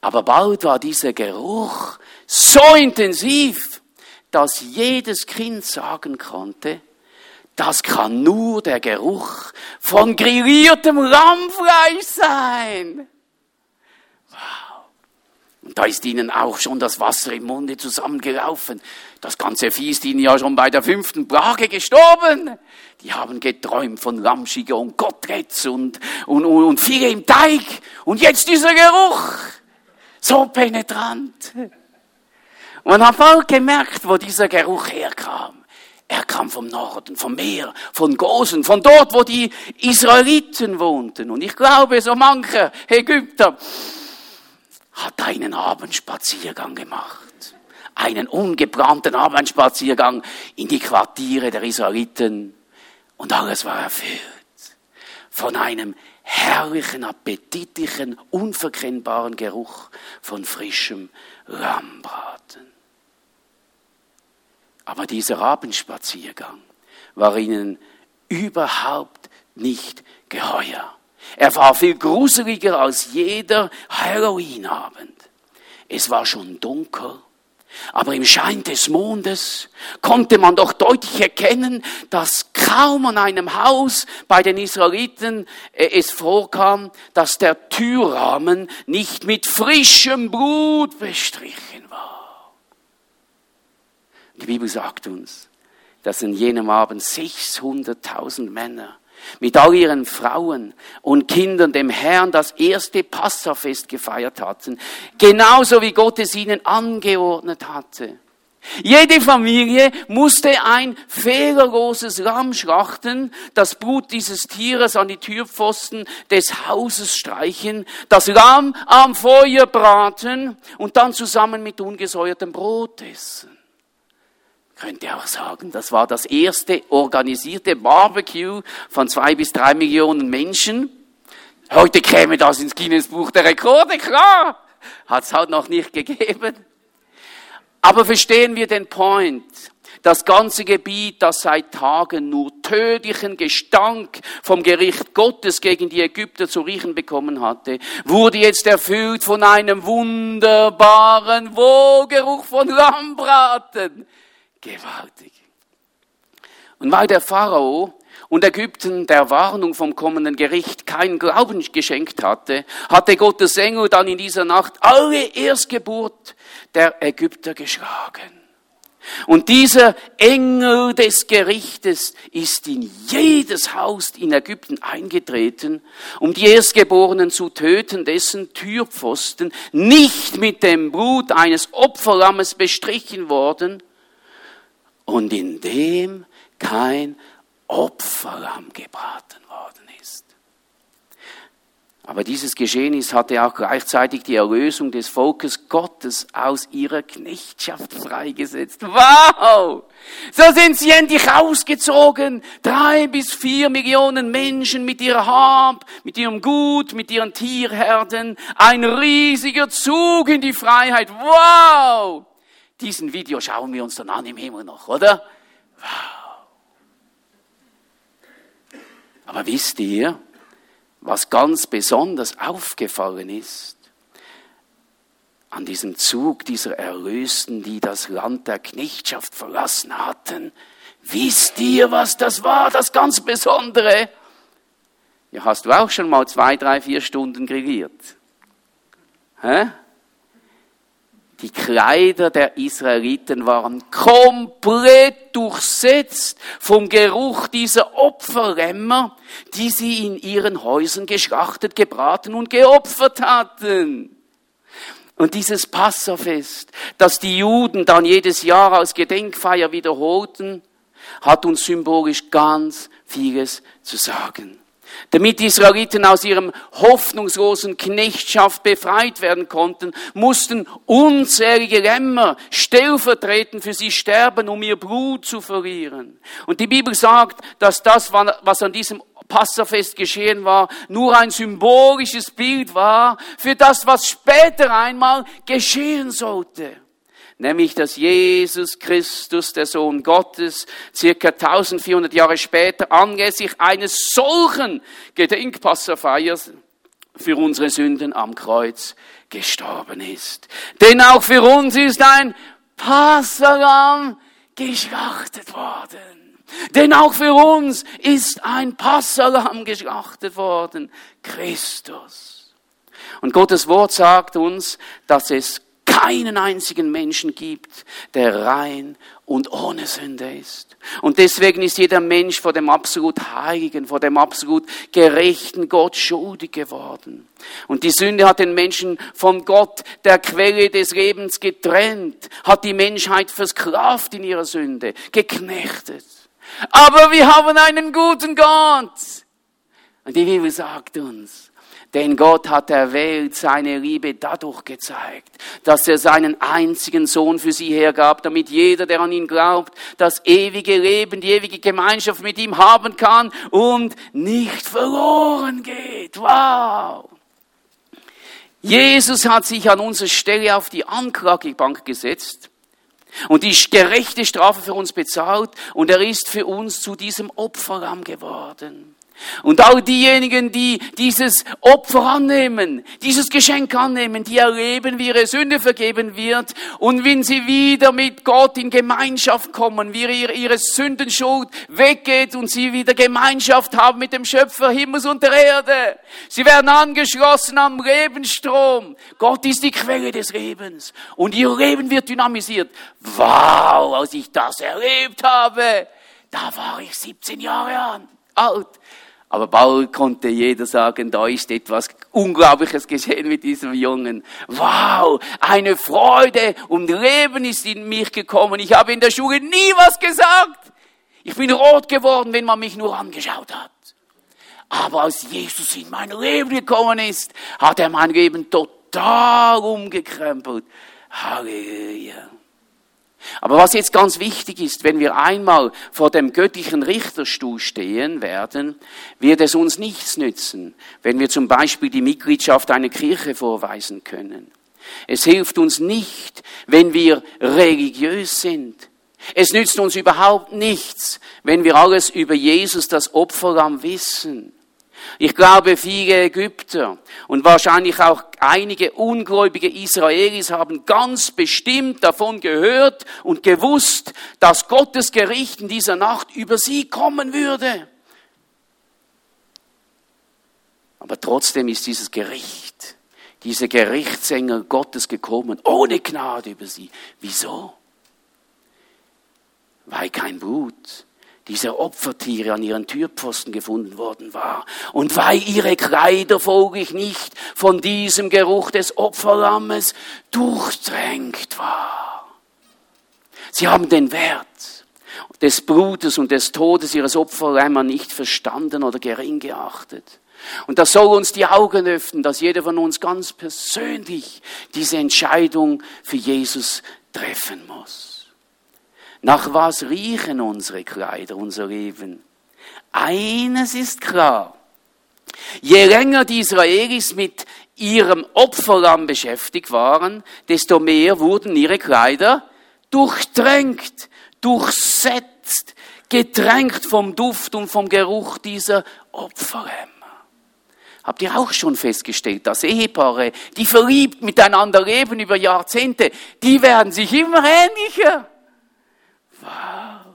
Aber bald war dieser Geruch so intensiv, dass jedes Kind sagen konnte, das kann nur der Geruch von grilliertem Lammfleisch sein. Wow. Und da ist ihnen auch schon das Wasser im Munde zusammengelaufen. Das ganze Vieh ist ihnen ja schon bei der fünften Plage gestorben. Die haben geträumt von Lammschiger und Gottretz und, und, und, und Fiege im Teig. Und jetzt dieser Geruch. So penetrant. Und hat bald gemerkt, wo dieser Geruch herkam. Er kam vom Norden, vom Meer, von Gosen, von dort, wo die Israeliten wohnten. Und ich glaube, so mancher Ägypter hat einen Abendspaziergang gemacht. Einen ungeplanten Abendspaziergang in die Quartiere der Israeliten. Und alles war erfüllt von einem herrlichen, appetitlichen, unverkennbaren Geruch von frischem Lammbraten. Aber dieser Abendspaziergang war ihnen überhaupt nicht geheuer. Er war viel gruseliger als jeder Halloween-Abend. Es war schon dunkel, Aber im Schein des Mondes konnte man doch deutlich erkennen, dass kaum an einem Haus bei den Israeliten äh, es vorkam, dass der Türrahmen nicht mit frischem Blut bestrichen war. Die Bibel sagt uns, dass in jenem Abend 600.000 Männer mit all ihren Frauen und Kindern dem Herrn das erste Passafest gefeiert hatten, genauso wie Gott es ihnen angeordnet hatte. Jede Familie musste ein fehlerloses Lamm schlachten, das Blut dieses Tieres an die Türpfosten des Hauses streichen, das Lamm am Feuer braten und dann zusammen mit ungesäuertem Brot essen könnte auch sagen, das war das erste organisierte Barbecue von zwei bis drei Millionen Menschen. Heute käme das ins Guinness-Buch der Rekorde, klar. Hat es halt noch nicht gegeben. Aber verstehen wir den Point. Das ganze Gebiet, das seit Tagen nur tödlichen Gestank vom Gericht Gottes gegen die Ägypter zu riechen bekommen hatte, wurde jetzt erfüllt von einem wunderbaren Wohlgeruch von Lammbraten. Gewaltig. Und weil der Pharao und Ägypten der Warnung vom kommenden Gericht kein Glauben geschenkt hatte, hatte Gottes Engel dann in dieser Nacht alle Erstgeburt der Ägypter geschlagen. Und dieser Engel des Gerichtes ist in jedes Haus in Ägypten eingetreten, um die Erstgeborenen zu töten, dessen Türpfosten nicht mit dem Blut eines Opferlammes bestrichen worden, und in dem kein Opferlamm gebraten worden ist. Aber dieses Geschehnis hatte auch gleichzeitig die Erlösung des Volkes Gottes aus ihrer Knechtschaft freigesetzt. Wow! So sind sie endlich ausgezogen. Drei bis vier Millionen Menschen mit ihrer Hab, mit ihrem Gut, mit ihren Tierherden. Ein riesiger Zug in die Freiheit. Wow! Diesen Video schauen wir uns dann an im Himmel noch, oder? Wow. Aber wisst ihr, was ganz besonders aufgefallen ist? An diesem Zug dieser Erlösten, die das Land der Knechtschaft verlassen hatten. Wisst ihr, was das war, das ganz Besondere? Ja, hast du auch schon mal zwei, drei, vier Stunden grilliert? Hä? Die Kleider der Israeliten waren komplett durchsetzt vom Geruch dieser Opferlämmer, die sie in ihren Häusern geschlachtet, gebraten und geopfert hatten. Und dieses Passafest, das die Juden dann jedes Jahr als Gedenkfeier wiederholten, hat uns symbolisch ganz vieles zu sagen. Damit die Israeliten aus ihrem hoffnungslosen Knechtschaft befreit werden konnten, mussten unzählige Lämmer stellvertretend für sie sterben, um ihr Blut zu verlieren. Und die Bibel sagt, dass das, was an diesem Passafest geschehen war, nur ein symbolisches Bild war für das, was später einmal geschehen sollte nämlich dass Jesus Christus, der Sohn Gottes, circa 1400 Jahre später anlässlich eines solchen Gedenkpassafeiers für unsere Sünden am Kreuz gestorben ist. Denn auch für uns ist ein Passalam geschlachtet worden. Denn auch für uns ist ein Passalam geschlachtet worden. Christus. Und Gottes Wort sagt uns, dass es keinen einzigen Menschen gibt, der rein und ohne Sünde ist. Und deswegen ist jeder Mensch vor dem absolut Heiligen, vor dem absolut gerechten Gott schuldig geworden. Und die Sünde hat den Menschen von Gott, der Quelle des Lebens, getrennt, hat die Menschheit versklavt in ihrer Sünde, geknechtet. Aber wir haben einen guten Gott. Und die Bibel sagt uns, denn Gott hat der Welt seine Liebe dadurch gezeigt, dass er seinen einzigen Sohn für sie hergab, damit jeder, der an ihn glaubt, das ewige Leben, die ewige Gemeinschaft mit ihm haben kann und nicht verloren geht. Wow! Jesus hat sich an unserer Stelle auf die Anklagebank gesetzt und die gerechte Strafe für uns bezahlt und er ist für uns zu diesem Opferlamm geworden. Und all diejenigen, die dieses Opfer annehmen, dieses Geschenk annehmen, die erleben, wie ihre Sünde vergeben wird. Und wenn sie wieder mit Gott in Gemeinschaft kommen, wie ihre, ihre Sündenschuld weggeht und sie wieder Gemeinschaft haben mit dem Schöpfer Himmels und der Erde. Sie werden angeschlossen am Lebensstrom. Gott ist die Quelle des Lebens. Und ihr Leben wird dynamisiert. Wow, als ich das erlebt habe, da war ich 17 Jahre alt. Aber bald konnte jeder sagen, da ist etwas Unglaubliches geschehen mit diesem Jungen. Wow, eine Freude und Leben ist in mich gekommen. Ich habe in der Schule nie was gesagt. Ich bin rot geworden, wenn man mich nur angeschaut hat. Aber als Jesus in mein Leben gekommen ist, hat er mein Leben total umgekrempelt. Halleluja. Aber was jetzt ganz wichtig ist, wenn wir einmal vor dem göttlichen Richterstuhl stehen werden, wird es uns nichts nützen, wenn wir zum Beispiel die Mitgliedschaft einer Kirche vorweisen können. Es hilft uns nicht, wenn wir religiös sind. Es nützt uns überhaupt nichts, wenn wir alles über Jesus, das Opferlamm, wissen. Ich glaube, viele Ägypter und wahrscheinlich auch einige ungläubige Israelis haben ganz bestimmt davon gehört und gewusst, dass Gottes Gericht in dieser Nacht über sie kommen würde. Aber trotzdem ist dieses Gericht, diese Gerichtsengel Gottes gekommen, ohne Gnade über sie. Wieso? Weil kein Blut, dieser Opfertiere an ihren Türpfosten gefunden worden war. Und weil ihre Kleider folglich nicht von diesem Geruch des Opferlammes durchdrängt war. Sie haben den Wert des Blutes und des Todes ihres Opferlämmer nicht verstanden oder gering geachtet. Und das soll uns die Augen öffnen, dass jeder von uns ganz persönlich diese Entscheidung für Jesus treffen muss. Nach was riechen unsere Kleider, unser Leben? Eines ist klar. Je länger die Israelis mit ihrem Opferlamm beschäftigt waren, desto mehr wurden ihre Kleider durchtränkt, durchsetzt, getränkt vom Duft und vom Geruch dieser Opferlämmer. Habt ihr auch schon festgestellt, dass Ehepaare, die verliebt miteinander leben über Jahrzehnte, die werden sich immer ähnlicher. Wow.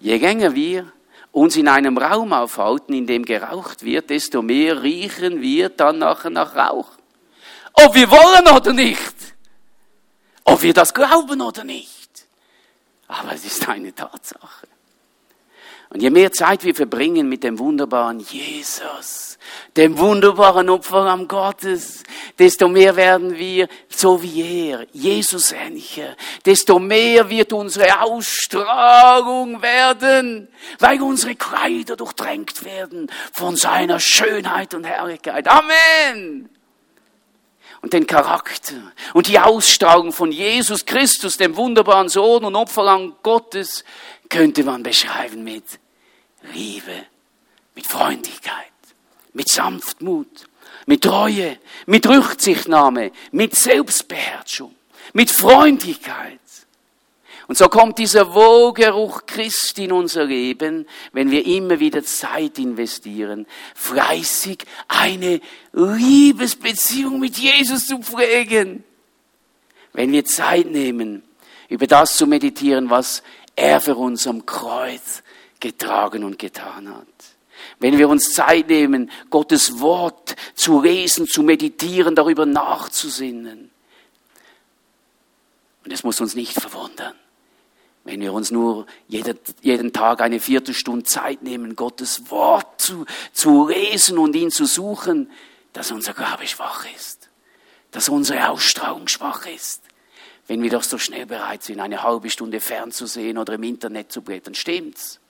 Je länger wir uns in einem Raum aufhalten, in dem geraucht wird, desto mehr riechen wir dann nachher nach Rauch. Ob wir wollen oder nicht. Ob wir das glauben oder nicht. Aber es ist eine Tatsache. Und je mehr Zeit wir verbringen mit dem wunderbaren Jesus, dem wunderbaren Opfer am Gottes, desto mehr werden wir so wie er, Jesus ähnlicher. Desto mehr wird unsere Ausstrahlung werden, weil unsere Kleider durchdrängt werden von seiner Schönheit und Herrlichkeit. Amen und den Charakter und die Ausstrahlung von Jesus Christus, dem wunderbaren Sohn und Opferlang Gottes, könnte man beschreiben mit Liebe, mit Freundlichkeit, mit Sanftmut, mit Treue, mit Rücksichtnahme, mit Selbstbeherrschung, mit Freundlichkeit. Und so kommt dieser Wohlgeruch Christi in unser Leben, wenn wir immer wieder Zeit investieren, fleißig eine Liebesbeziehung mit Jesus zu pflegen. Wenn wir Zeit nehmen, über das zu meditieren, was er für uns am Kreuz getragen und getan hat. Wenn wir uns Zeit nehmen, Gottes Wort zu lesen, zu meditieren, darüber nachzusinnen. Und es muss uns nicht verwundern, wenn wir uns nur jeden, jeden Tag eine Viertelstunde Zeit nehmen, Gottes Wort zu, zu lesen und ihn zu suchen, dass unser Glaube schwach ist, dass unsere Ausstrahlung schwach ist. Wenn wir doch so schnell bereit sind, eine halbe Stunde fernzusehen oder im Internet zu blättern, stimmt's?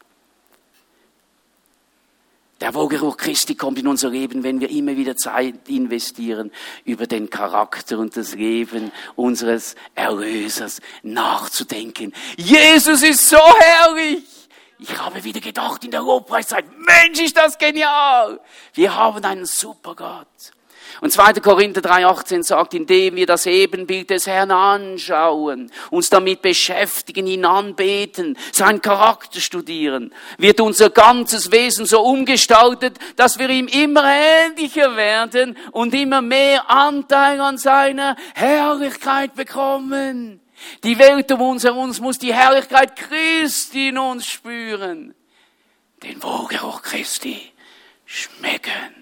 Der Wohlgeruch Christi kommt in unser Leben, wenn wir immer wieder Zeit investieren, über den Charakter und das Leben unseres Erlösers nachzudenken. Jesus ist so herrlich! Ich habe wieder gedacht in der Lobpreiszeit, Mensch, ist das genial! Wir haben einen super Gott. Und 2. Korinther 3,18 sagt, indem wir das Ebenbild des Herrn anschauen, uns damit beschäftigen, ihn anbeten, seinen Charakter studieren, wird unser ganzes Wesen so umgestaltet, dass wir ihm immer ähnlicher werden und immer mehr Anteil an seiner Herrlichkeit bekommen. Die Welt um uns herum muss die Herrlichkeit Christi in uns spüren. Den Wohlgeruch Christi schmecken.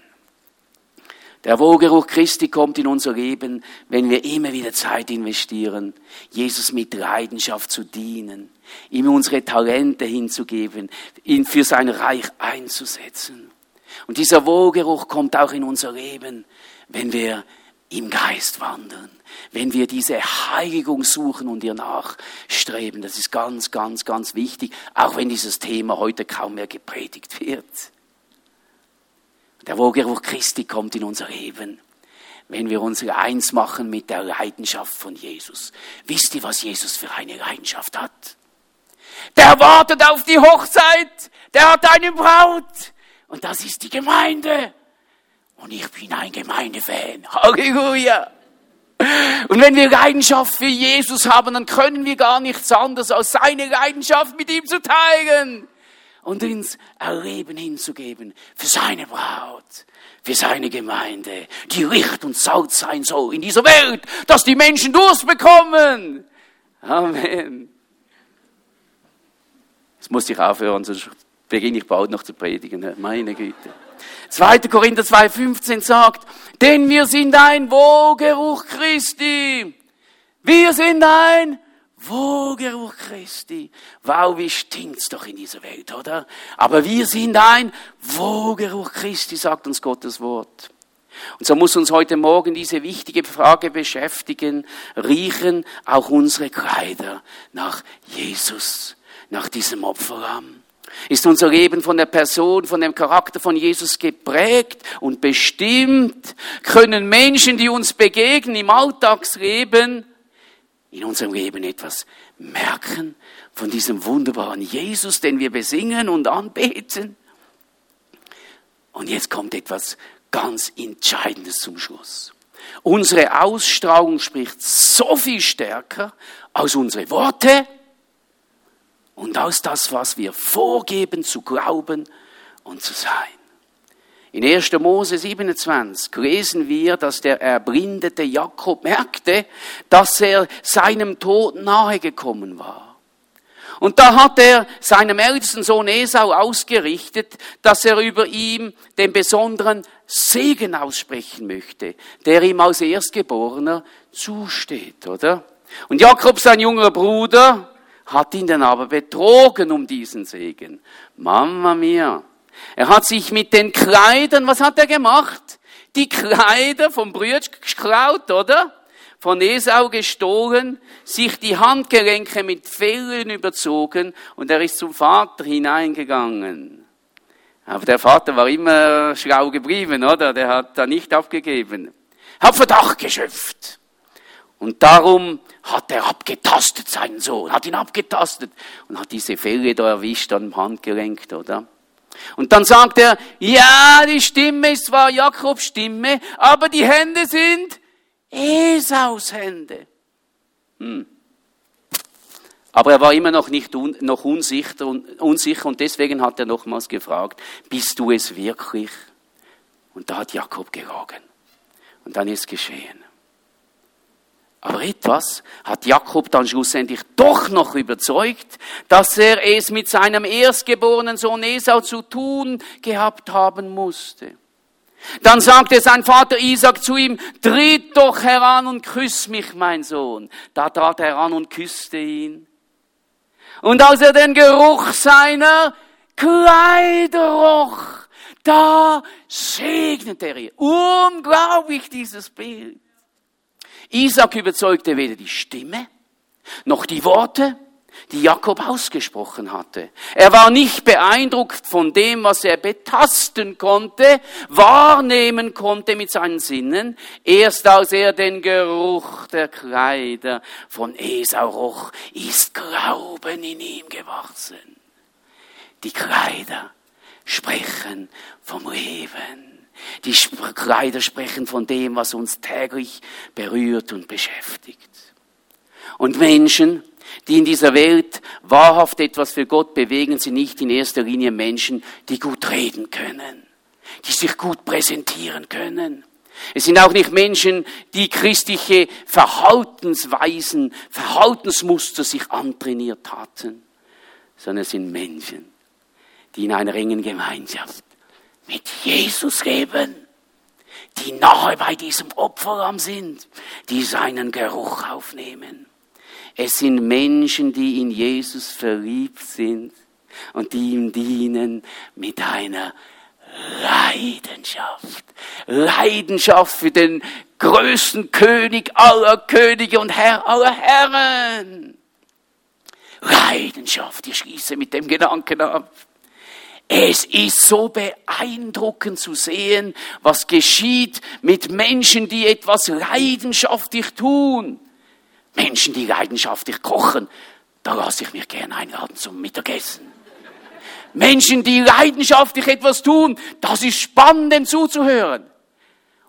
Der Wohlgeruch Christi kommt in unser Leben, wenn wir immer wieder Zeit investieren, Jesus mit Leidenschaft zu dienen, ihm unsere Talente hinzugeben, ihn für sein Reich einzusetzen. Und dieser Wohlgeruch kommt auch in unser Leben, wenn wir im Geist wandern, wenn wir diese Heiligung suchen und ihr nachstreben. Das ist ganz, ganz, ganz wichtig, auch wenn dieses Thema heute kaum mehr gepredigt wird. Der Wohlgeruch Christi kommt in unser Leben, wenn wir uns eins machen mit der Leidenschaft von Jesus. Wisst ihr, was Jesus für eine Leidenschaft hat? Der wartet auf die Hochzeit, der hat eine Braut und das ist die Gemeinde. Und ich bin ein Gemeindefan. Halleluja. Und wenn wir Leidenschaft für Jesus haben, dann können wir gar nichts anderes als seine Leidenschaft mit ihm zu teilen und ins Erleben hinzugeben für seine Braut, für seine Gemeinde, die Licht und Salz sein soll in dieser Welt, dass die Menschen Durst bekommen. Amen. Jetzt muss ich aufhören, sonst beginne ich bald noch zu predigen. Meine Güte. 2. Korinther 2,15 sagt, denn wir sind ein Wohlgeruch Christi. Wir sind ein Wohlgeruch Christi. Wow, wie stinkt's doch in dieser Welt, oder? Aber wir sind ein Wohlgeruch Christi, sagt uns Gottes Wort. Und so muss uns heute Morgen diese wichtige Frage beschäftigen, riechen auch unsere Kleider nach Jesus, nach diesem Opferlamm? Ist unser Leben von der Person, von dem Charakter von Jesus geprägt und bestimmt? Können Menschen, die uns begegnen im Alltagsleben, in unserem Leben etwas merken von diesem wunderbaren Jesus, den wir besingen und anbeten. Und jetzt kommt etwas ganz Entscheidendes zum Schluss. Unsere Ausstrahlung spricht so viel stärker als unsere Worte und aus das, was wir vorgeben zu glauben und zu sein. In 1. Mose 27 lesen wir, dass der erblindete Jakob merkte, dass er seinem Tod nahe gekommen war. Und da hat er seinem ältesten Sohn Esau ausgerichtet, dass er über ihm den besonderen Segen aussprechen möchte, der ihm als Erstgeborener zusteht, oder? Und Jakob, sein junger Bruder, hat ihn dann aber betrogen um diesen Segen. Mama mia. Er hat sich mit den Kleidern, was hat er gemacht? Die Kleider vom Brütsch geklaut, oder? Von Esau gestohlen, sich die Handgelenke mit Fellen überzogen und er ist zum Vater hineingegangen. Aber der Vater war immer schlau geblieben, oder? Der hat da nicht abgegeben. Hat Verdacht geschöpft. Und darum hat er abgetastet seinen Sohn, hat ihn abgetastet und hat diese Felle da erwischt am Handgelenk, oder? Und dann sagt er, ja, die Stimme ist zwar Jakobs Stimme, aber die Hände sind Esaus Hände. Hm. Aber er war immer noch nicht un, noch unsicher und, unsicher und deswegen hat er nochmals gefragt, bist du es wirklich? Und da hat Jakob gelogen. Und dann ist geschehen. Aber etwas hat Jakob dann schlussendlich doch noch überzeugt, dass er es mit seinem erstgeborenen Sohn Esau zu tun gehabt haben musste. Dann sagte sein Vater Isaac zu ihm, tritt doch heran und küss mich, mein Sohn. Da trat er heran und küsste ihn. Und als er den Geruch seiner Kleider roch, da segnete er ihn. Unglaublich dieses Bild. Isaac überzeugte weder die Stimme noch die Worte, die Jakob ausgesprochen hatte. Er war nicht beeindruckt von dem, was er betasten konnte, wahrnehmen konnte mit seinen Sinnen, erst als er den Geruch der Kleider von Esau roch, ist Glauben in ihm gewachsen. Die Kleider sprechen vom Leben. Die Kleider sprechen von dem, was uns täglich berührt und beschäftigt. Und Menschen, die in dieser Welt wahrhaft etwas für Gott bewegen, sind nicht in erster Linie Menschen, die gut reden können, die sich gut präsentieren können. Es sind auch nicht Menschen, die christliche Verhaltensweisen, Verhaltensmuster sich antrainiert hatten, sondern es sind Menschen, die in einer engen Gemeinschaft mit Jesus leben, die nahe bei diesem Opferlamm sind, die seinen Geruch aufnehmen. Es sind Menschen, die in Jesus verliebt sind und die ihm dienen mit einer Leidenschaft. Leidenschaft für den größten König aller Könige und Herr aller Herren. Leidenschaft, ich schließe mit dem Gedanken ab. Es ist so beeindruckend zu sehen, was geschieht mit Menschen, die etwas leidenschaftlich tun. Menschen, die leidenschaftlich kochen, da lasse ich mich gerne einladen zum Mittagessen. Menschen, die leidenschaftlich etwas tun, das ist spannend zuzuhören.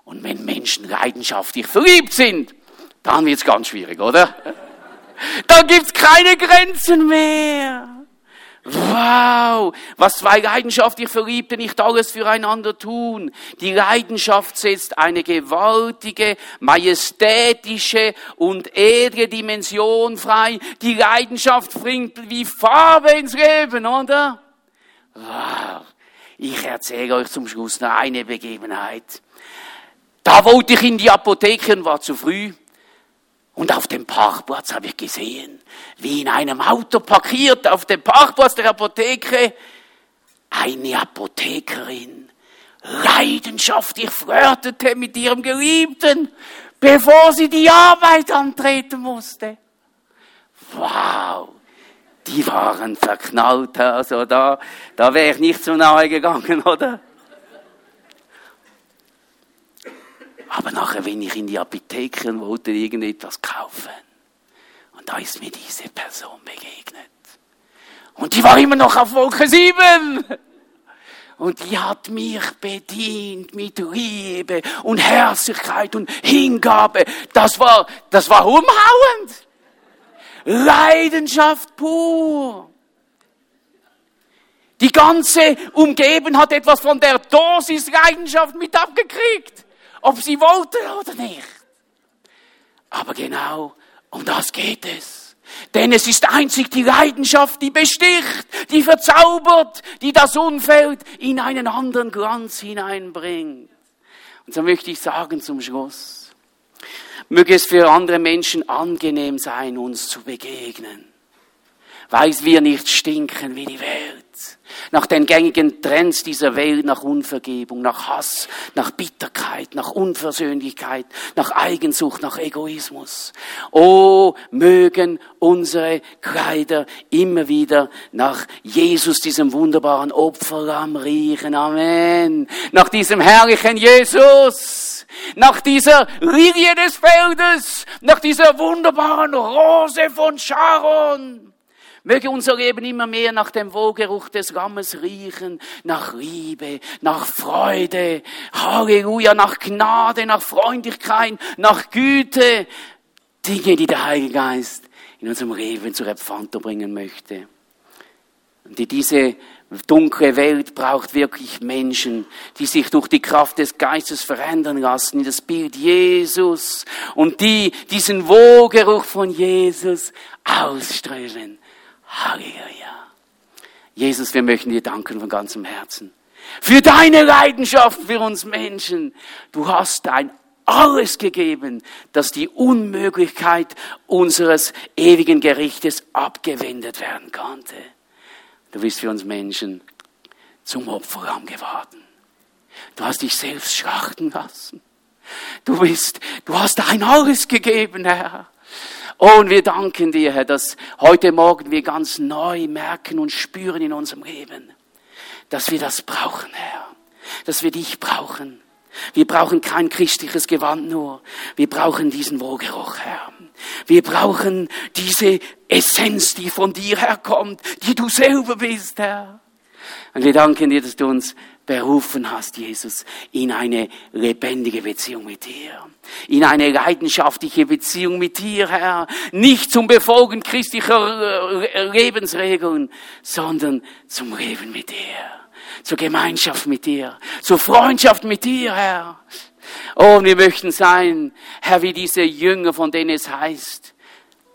Und wenn Menschen leidenschaftlich verliebt sind, dann wird's ganz schwierig, oder? Dann gibt's keine Grenzen mehr. Wow, was zwei leidenschaftlich Verliebte nicht alles füreinander tun. Die Leidenschaft setzt eine gewaltige, majestätische und edle Dimension frei. Die Leidenschaft bringt wie Farbe ins Leben, oder? Wow. Ich erzähle euch zum Schluss noch eine Begebenheit. Da wollte ich in die Apotheke und war zu früh. Und auf dem Parkplatz habe ich gesehen, wie in einem Auto parkiert auf dem Parkplatz der Apotheke eine Apothekerin leidenschaftlich flirtete mit ihrem Geliebten, bevor sie die Arbeit antreten musste. Wow, die waren verknallt, also da, da wäre ich nicht so nahe gegangen, *laughs* oder? Aber nachher, wenn ich in die Apotheke und wollte irgendetwas kaufen, und da ist mir diese Person begegnet. Und die war immer noch auf Wolke 7. Und die hat mich bedient mit Liebe und Herzlichkeit und Hingabe. Das war, das war umhauend. Leidenschaft pur. Die ganze Umgebung hat etwas von der Dosis Leidenschaft mit abgekriegt ob sie wollte oder nicht. Aber genau um das geht es. Denn es ist einzig die Leidenschaft, die besticht, die verzaubert, die das Umfeld in einen anderen Glanz hineinbringt. Und so möchte ich sagen zum Schluss, möge es für andere Menschen angenehm sein, uns zu begegnen, weil wir nicht stinken wie die Welt nach den gängigen Trends dieser Welt, nach Unvergebung, nach Hass, nach Bitterkeit, nach Unversöhnlichkeit, nach Eigensucht, nach Egoismus. Oh, mögen unsere Kleider immer wieder nach Jesus, diesem wunderbaren Opferlamm riechen. Amen. Nach diesem herrlichen Jesus nach dieser Lilie des Feldes, nach dieser wunderbaren Rose von Sharon. Möge unser Leben immer mehr nach dem Wohlgeruch des Lammes riechen, nach Liebe, nach Freude, Halleluja, nach Gnade, nach Freundlichkeit, nach Güte. Dinge, die der Heilige Geist in unserem Leben zur Empfantung bringen möchte. Und die diese dunkle Welt braucht wirklich Menschen, die sich durch die Kraft des Geistes verändern lassen in das Bild Jesus und die diesen Wohlgeruch von Jesus ausströmen Halleluja. Jesus, wir möchten dir danken von ganzem Herzen. Für deine Leidenschaft für uns Menschen. Du hast dein alles gegeben, dass die Unmöglichkeit unseres ewigen Gerichtes abgewendet werden konnte. Du bist für uns Menschen zum Opferraum geworden. Du hast dich selbst schlachten lassen. Du bist, du hast dein alles gegeben, Herr. Oh, und wir danken dir, Herr, dass heute Morgen wir ganz neu merken und spüren in unserem Leben, dass wir das brauchen, Herr. Dass wir dich brauchen. Wir brauchen kein christliches Gewand nur. Wir brauchen diesen Wohlgeruch, Herr. Wir brauchen diese Essenz, die von dir herkommt, die du selber bist, Herr. Und wir danken dir, dass du uns berufen hast, Jesus, in eine lebendige Beziehung mit dir. In eine leidenschaftliche Beziehung mit dir, Herr. Nicht zum Befolgen christlicher äh, Lebensregeln, sondern zum Leben mit dir. Zur Gemeinschaft mit dir. Zur Freundschaft mit dir, Herr. Oh, wir möchten sein, Herr, wie diese Jünger, von denen es heißt.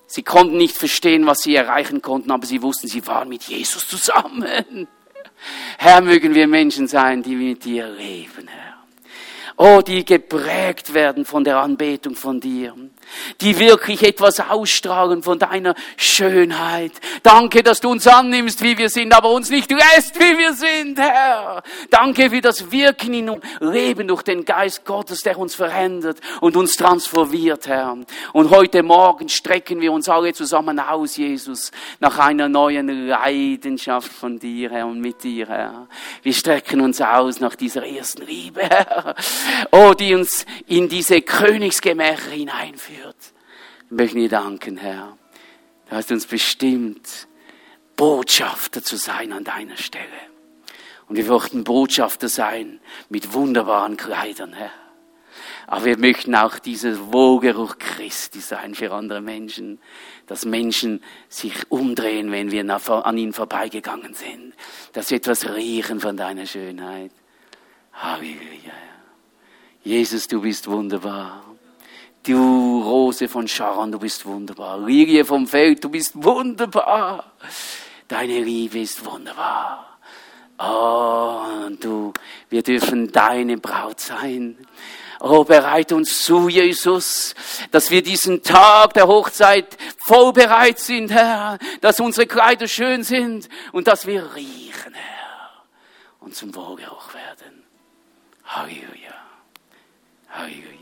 Sie konnten nicht verstehen, was sie erreichen konnten, aber sie wussten, sie waren mit Jesus zusammen. Herr, mögen wir Menschen sein, die mit dir leben, Herr. Oh, die geprägt werden von der Anbetung von dir die wirklich etwas ausstrahlen von deiner Schönheit. Danke, dass du uns annimmst, wie wir sind, aber uns nicht lässt, wie wir sind, Herr. Danke für das Wirken in uns, Leben durch den Geist Gottes, der uns verändert und uns transformiert, Herr. Und heute Morgen strecken wir uns alle zusammen aus, Jesus, nach einer neuen Leidenschaft von dir, Herr, und mit dir, Herr. Wir strecken uns aus nach dieser ersten Liebe, Herr. Oh, die uns in diese Königsgemächer hineinführt möchten dir danken, Herr. Du hast uns bestimmt, Botschafter zu sein an deiner Stelle. Und wir möchten Botschafter sein mit wunderbaren Kleidern, Herr. Aber wir möchten auch dieser Wohlgeruch Christi sein für andere Menschen, dass Menschen sich umdrehen, wenn wir an ihnen vorbeigegangen sind, dass sie etwas riechen von deiner Schönheit. Halleluja. Jesus, du bist wunderbar. Du Rose von Sharon, du bist wunderbar. Lilie vom Feld, du bist wunderbar. Deine Liebe ist wunderbar. Oh, du, wir dürfen deine Braut sein. Oh, bereite uns zu, Jesus, dass wir diesen Tag der Hochzeit voll bereit sind, Herr, dass unsere Kleider schön sind und dass wir riechen, Herr, und zum Wohlgeruch werden. Halleluja. Halleluja.